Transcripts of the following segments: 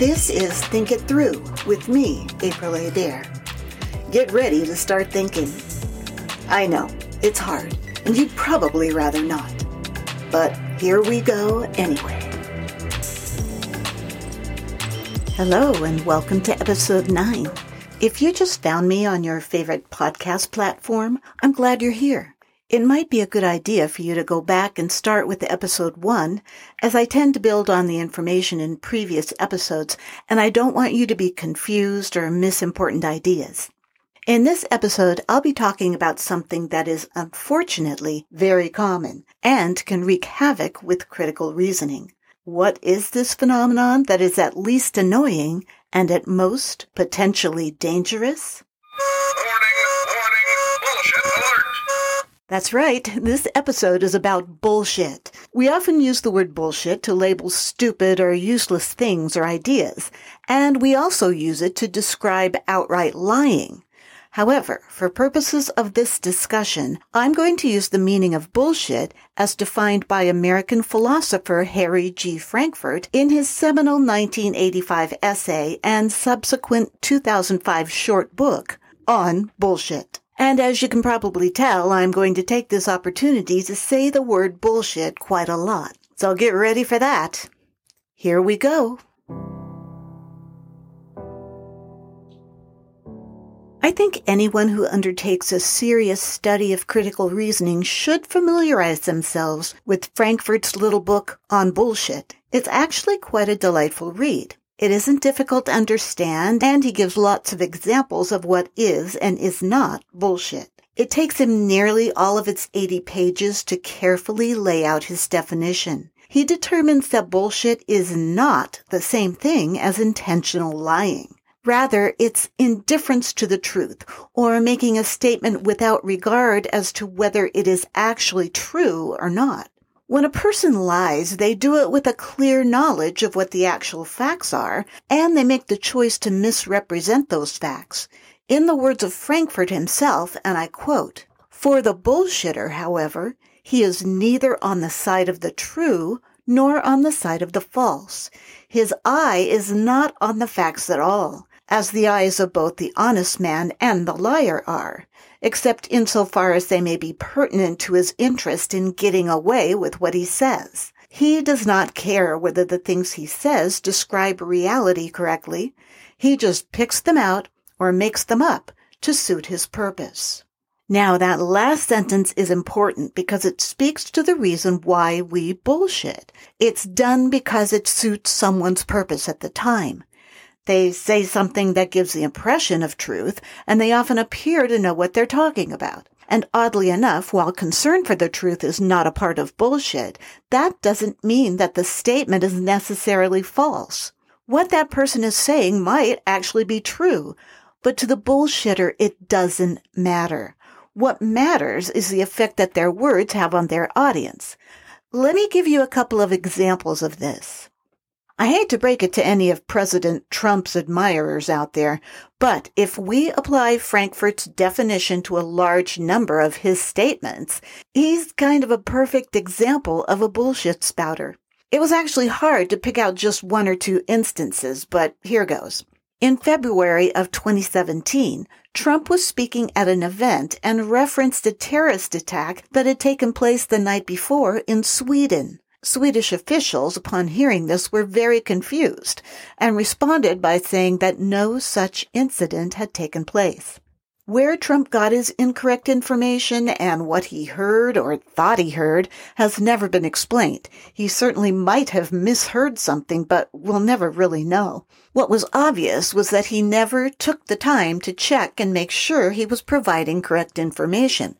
This is Think It Through with me, April Adair. Get ready to start thinking. I know, it's hard, and you'd probably rather not. But here we go anyway. Hello, and welcome to episode 9. If you just found me on your favorite podcast platform, I'm glad you're here. It might be a good idea for you to go back and start with episode one, as I tend to build on the information in previous episodes, and I don't want you to be confused or miss important ideas. In this episode, I'll be talking about something that is unfortunately very common and can wreak havoc with critical reasoning. What is this phenomenon that is at least annoying and at most potentially dangerous? That's right. This episode is about bullshit. We often use the word bullshit to label stupid or useless things or ideas, and we also use it to describe outright lying. However, for purposes of this discussion, I'm going to use the meaning of bullshit as defined by American philosopher Harry G. Frankfurt in his seminal 1985 essay and subsequent 2005 short book on bullshit. And as you can probably tell, I'm going to take this opportunity to say the word bullshit quite a lot. So get ready for that. Here we go. I think anyone who undertakes a serious study of critical reasoning should familiarize themselves with Frankfurt's little book on bullshit. It's actually quite a delightful read. It isn't difficult to understand, and he gives lots of examples of what is and is not bullshit. It takes him nearly all of its 80 pages to carefully lay out his definition. He determines that bullshit is not the same thing as intentional lying. Rather, it's indifference to the truth, or making a statement without regard as to whether it is actually true or not. When a person lies, they do it with a clear knowledge of what the actual facts are, and they make the choice to misrepresent those facts. In the words of Frankfurt himself, and I quote, For the bullshitter, however, he is neither on the side of the true nor on the side of the false. His eye is not on the facts at all, as the eyes of both the honest man and the liar are except insofar as they may be pertinent to his interest in getting away with what he says. He does not care whether the things he says describe reality correctly. He just picks them out or makes them up to suit his purpose. Now that last sentence is important because it speaks to the reason why we bullshit. It's done because it suits someone's purpose at the time. They say something that gives the impression of truth, and they often appear to know what they're talking about. And oddly enough, while concern for the truth is not a part of bullshit, that doesn't mean that the statement is necessarily false. What that person is saying might actually be true, but to the bullshitter, it doesn't matter. What matters is the effect that their words have on their audience. Let me give you a couple of examples of this. I hate to break it to any of President Trump's admirers out there, but if we apply Frankfurt's definition to a large number of his statements, he's kind of a perfect example of a bullshit spouter. It was actually hard to pick out just one or two instances, but here goes. In February of 2017, Trump was speaking at an event and referenced a terrorist attack that had taken place the night before in Sweden. Swedish officials, upon hearing this, were very confused and responded by saying that no such incident had taken place. Where Trump got his incorrect information and what he heard or thought he heard has never been explained. He certainly might have misheard something, but we'll never really know. What was obvious was that he never took the time to check and make sure he was providing correct information.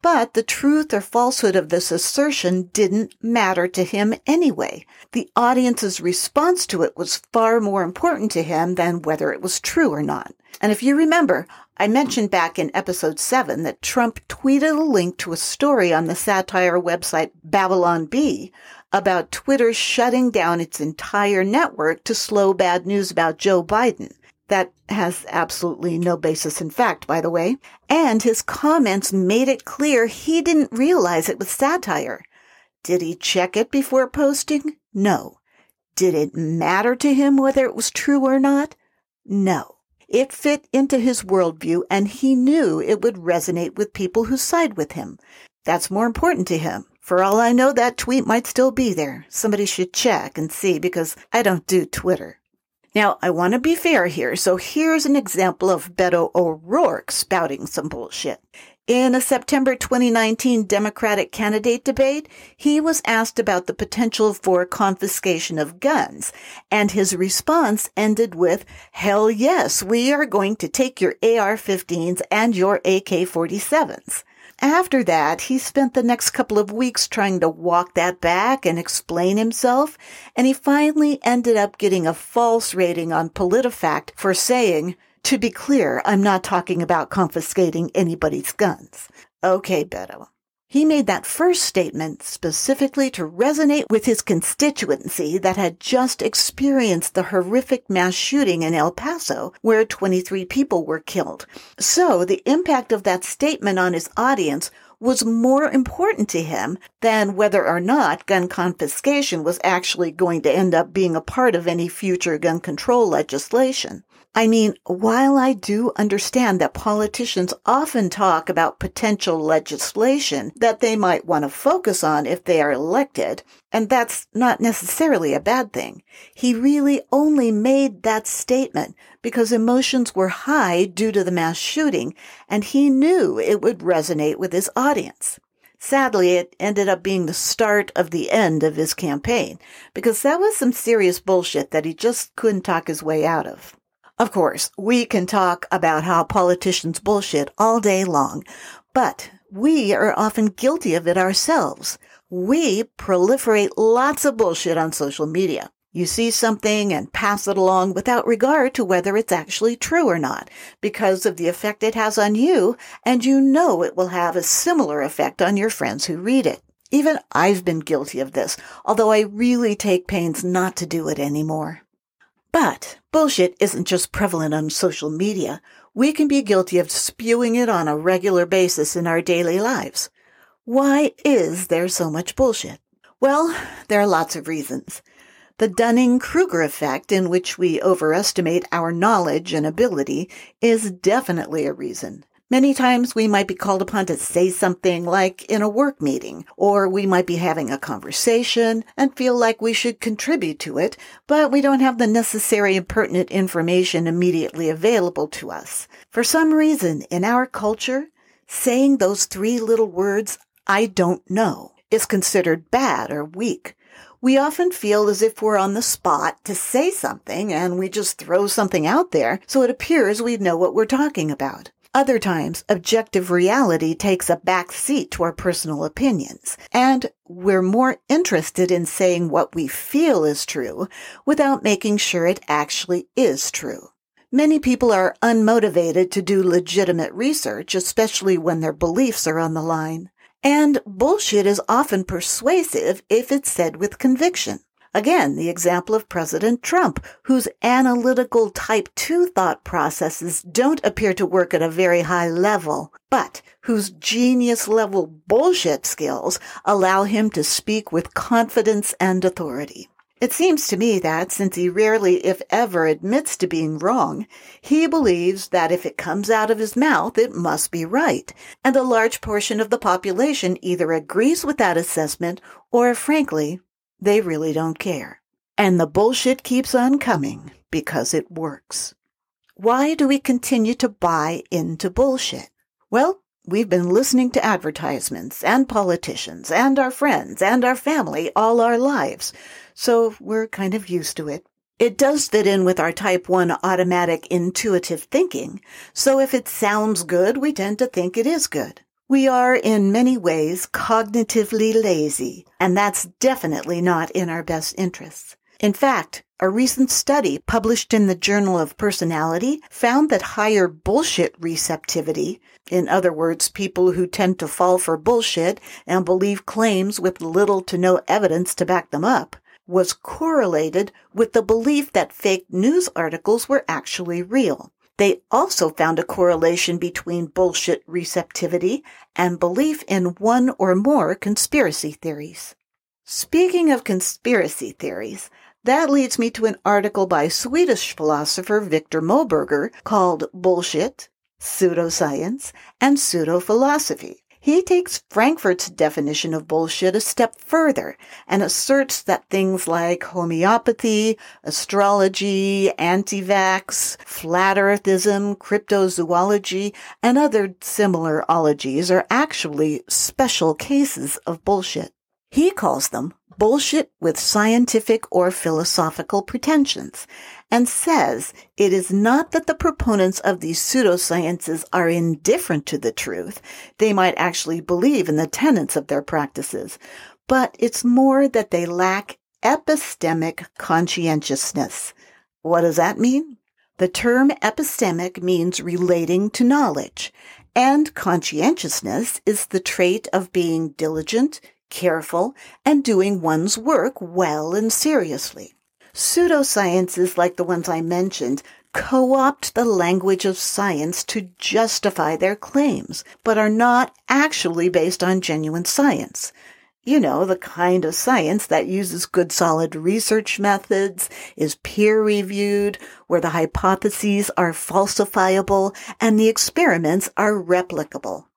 But the truth or falsehood of this assertion didn't matter to him anyway. The audience's response to it was far more important to him than whether it was true or not. And if you remember, I mentioned back in episode 7 that Trump tweeted a link to a story on the satire website Babylon Bee about Twitter shutting down its entire network to slow bad news about Joe Biden. That has absolutely no basis in fact, by the way. And his comments made it clear he didn't realize it was satire. Did he check it before posting? No. Did it matter to him whether it was true or not? No. It fit into his worldview and he knew it would resonate with people who side with him. That's more important to him. For all I know, that tweet might still be there. Somebody should check and see because I don't do Twitter. Now, I want to be fair here, so here's an example of Beto O'Rourke spouting some bullshit. In a September 2019 Democratic candidate debate, he was asked about the potential for confiscation of guns, and his response ended with, Hell yes, we are going to take your AR-15s and your AK-47s. After that, he spent the next couple of weeks trying to walk that back and explain himself, and he finally ended up getting a false rating on PolitiFact for saying, to be clear, I'm not talking about confiscating anybody's guns. Okay, Beto. He made that first statement specifically to resonate with his constituency that had just experienced the horrific mass shooting in El Paso, where 23 people were killed. So the impact of that statement on his audience was more important to him than whether or not gun confiscation was actually going to end up being a part of any future gun control legislation. I mean, while I do understand that politicians often talk about potential legislation that they might want to focus on if they are elected, and that's not necessarily a bad thing, he really only made that statement because emotions were high due to the mass shooting, and he knew it would resonate with his audience. Sadly, it ended up being the start of the end of his campaign, because that was some serious bullshit that he just couldn't talk his way out of. Of course, we can talk about how politicians bullshit all day long, but we are often guilty of it ourselves. We proliferate lots of bullshit on social media. You see something and pass it along without regard to whether it's actually true or not, because of the effect it has on you, and you know it will have a similar effect on your friends who read it. Even I've been guilty of this, although I really take pains not to do it anymore. But bullshit isn't just prevalent on social media. We can be guilty of spewing it on a regular basis in our daily lives. Why is there so much bullshit? Well, there are lots of reasons. The Dunning-Kruger effect, in which we overestimate our knowledge and ability, is definitely a reason. Many times we might be called upon to say something like in a work meeting, or we might be having a conversation and feel like we should contribute to it, but we don't have the necessary and pertinent information immediately available to us. For some reason, in our culture, saying those three little words, I don't know, is considered bad or weak. We often feel as if we're on the spot to say something and we just throw something out there so it appears we know what we're talking about. Other times, objective reality takes a back seat to our personal opinions, and we're more interested in saying what we feel is true without making sure it actually is true. Many people are unmotivated to do legitimate research, especially when their beliefs are on the line. And bullshit is often persuasive if it's said with conviction. Again, the example of President Trump, whose analytical type 2 thought processes don't appear to work at a very high level, but whose genius level bullshit skills allow him to speak with confidence and authority. It seems to me that since he rarely, if ever, admits to being wrong, he believes that if it comes out of his mouth, it must be right. And a large portion of the population either agrees with that assessment or, frankly, they really don't care. And the bullshit keeps on coming because it works. Why do we continue to buy into bullshit? Well, we've been listening to advertisements and politicians and our friends and our family all our lives, so we're kind of used to it. It does fit in with our type 1 automatic intuitive thinking, so if it sounds good, we tend to think it is good. We are in many ways cognitively lazy, and that's definitely not in our best interests. In fact, a recent study published in the Journal of Personality found that higher bullshit receptivity, in other words, people who tend to fall for bullshit and believe claims with little to no evidence to back them up, was correlated with the belief that fake news articles were actually real. They also found a correlation between bullshit receptivity and belief in one or more conspiracy theories. Speaking of conspiracy theories, That leads me to an article by Swedish philosopher Victor Moberger called Bullshit, Pseudoscience, and Pseudo-Philosophy. He takes Frankfurt's definition of bullshit a step further and asserts that things like homeopathy, astrology, anti-vax, flat earthism, cryptozoology, and other similar ologies are actually special cases of bullshit. He calls them bullshit with scientific or philosophical pretensions and says it is not that the proponents of these pseudosciences are indifferent to the truth. They might actually believe in the tenets of their practices, but it's more that they lack epistemic conscientiousness. What does that mean? The term epistemic means relating to knowledge, and conscientiousness is the trait of being diligent, careful, and doing one's work well and seriously. Pseudosciences like the ones I mentioned co-opt the language of science to justify their claims, but are not actually based on genuine science. You know, the kind of science that uses good solid research methods, is peer reviewed, where the hypotheses are falsifiable and the experiments are replicable.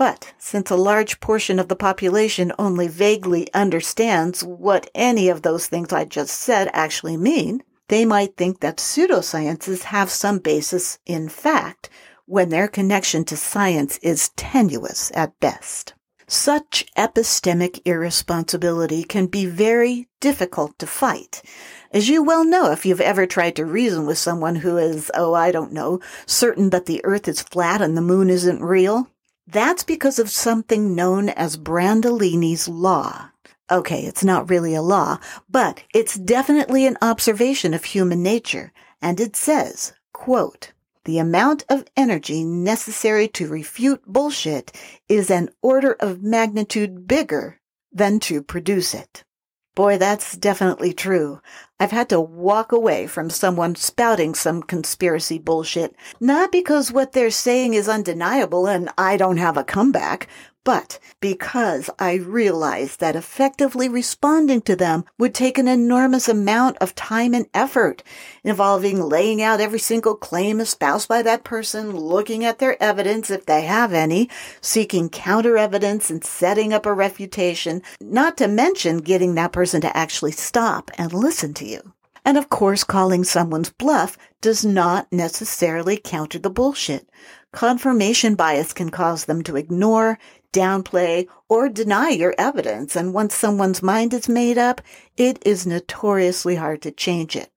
But since a large portion of the population only vaguely understands what any of those things I just said actually mean, they might think that pseudosciences have some basis in fact when their connection to science is tenuous at best. Such epistemic irresponsibility can be very difficult to fight. As you well know if you've ever tried to reason with someone who is, oh, I don't know, certain that the earth is flat and the moon isn't real. That's because of something known as Brandolini's Law. Okay, it's not really a law, but it's definitely an observation of human nature, and it says, quote, the amount of energy necessary to refute bullshit is an order of magnitude bigger than to produce it. Boy, that's definitely true. I've had to walk away from someone spouting some conspiracy bullshit, not because what they're saying is undeniable and I don't have a comeback, but because I realized that effectively responding to them would take an enormous amount of time and effort, involving laying out every single claim espoused by that person, looking at their evidence if they have any, seeking counter evidence and setting up a refutation, not to mention getting that person to actually stop and listen to you. And of course, calling someone's bluff does not necessarily counter the bullshit. Confirmation bias can cause them to ignore, downplay, or deny your evidence. And once someone's mind is made up, it is notoriously hard to change it.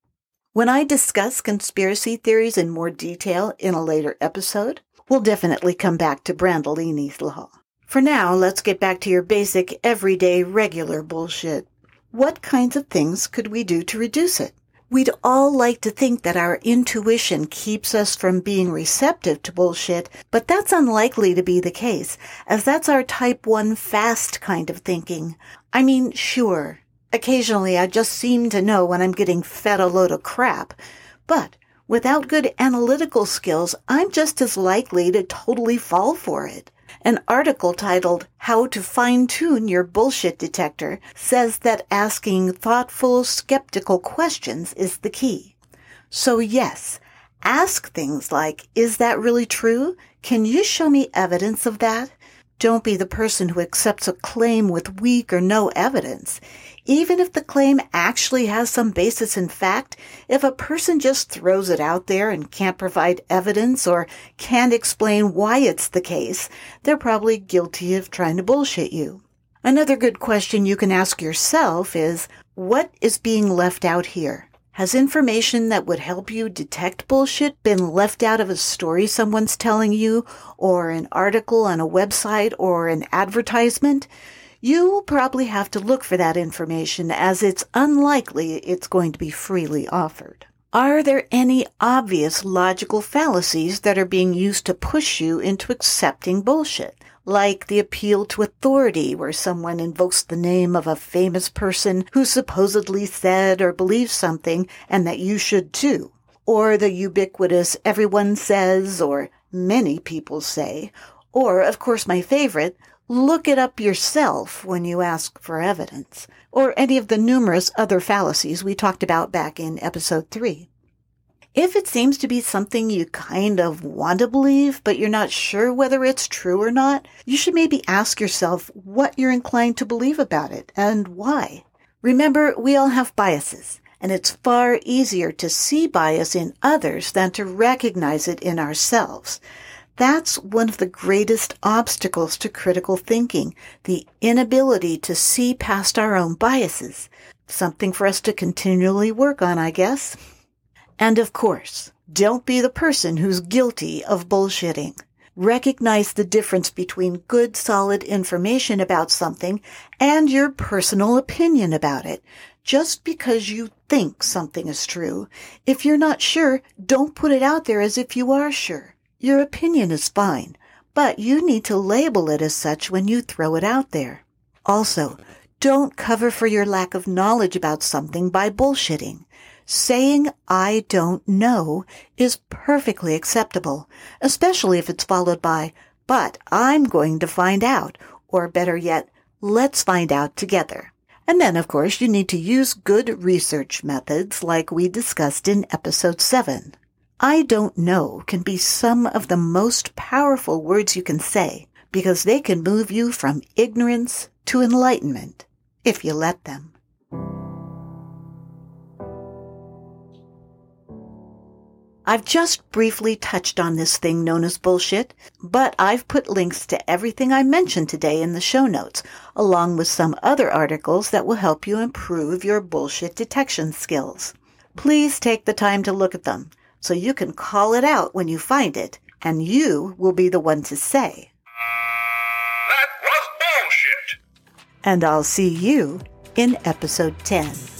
When I discuss conspiracy theories in more detail in a later episode, we'll definitely come back to Brandolini's law. For now, let's get back to your basic, everyday, regular bullshit. What kinds of things could we do to reduce it? We'd all like to think that our intuition keeps us from being receptive to bullshit, but that's unlikely to be the case, as that's our type 1 fast kind of thinking. I mean, sure, occasionally I just seem to know when I'm getting fed a load of crap, but without good analytical skills, I'm just as likely to totally fall for it. An article titled How to Fine Tune Your Bullshit Detector says that asking thoughtful, skeptical questions is the key. So yes, ask things like, is that really true? Can you show me evidence of that? Don't be the person who accepts a claim with weak or no evidence. Even if the claim actually has some basis in fact, if a person just throws it out there and can't provide evidence or can't explain why it's the case, they're probably guilty of trying to bullshit you. Another good question you can ask yourself is, what is being left out here? Has information that would help you detect bullshit been left out of a story someone's telling you, or an article on a website, or an advertisement? You will probably have to look for that information as it's unlikely it's going to be freely offered. Are there any obvious logical fallacies that are being used to push you into accepting bullshit? Like the appeal to authority, where someone invokes the name of a famous person who supposedly said or believes something and that you should too. Or the ubiquitous everyone says or many people say. Or, of course, my favorite, look it up yourself when you ask for evidence, or any of the numerous other fallacies we talked about back in episode 3. If it seems to be something you kind of want to believe, but you're not sure whether it's true or not, you should maybe ask yourself what you're inclined to believe about it and why. Remember, we all have biases, and it's far easier to see bias in others than to recognize it in ourselves. That's one of the greatest obstacles to critical thinking, the inability to see past our own biases. Something for us to continually work on, I guess. And of course, don't be the person who's guilty of bullshitting. Recognize the difference between good, solid information about something and your personal opinion about it. Just because you think something is true, if you're not sure, don't put it out there as if you are sure. Your opinion is fine, but you need to label it as such when you throw it out there. Also, don't cover for your lack of knowledge about something by bullshitting. Saying I don't know is perfectly acceptable, especially if it's followed by, but I'm going to find out, or better yet, let's find out together. And then, of course, you need to use good research methods like we discussed in episode 7. I don't know can be some of the most powerful words you can say because they can move you from ignorance to enlightenment if you let them. I've just briefly touched on this thing known as bullshit, but I've put links to everything I mentioned today in the show notes, along with some other articles that will help you improve your bullshit detection skills. Please take the time to look at them so you can call it out when you find it, and you will be the one to say, That was bullshit! And I'll see you in episode 10.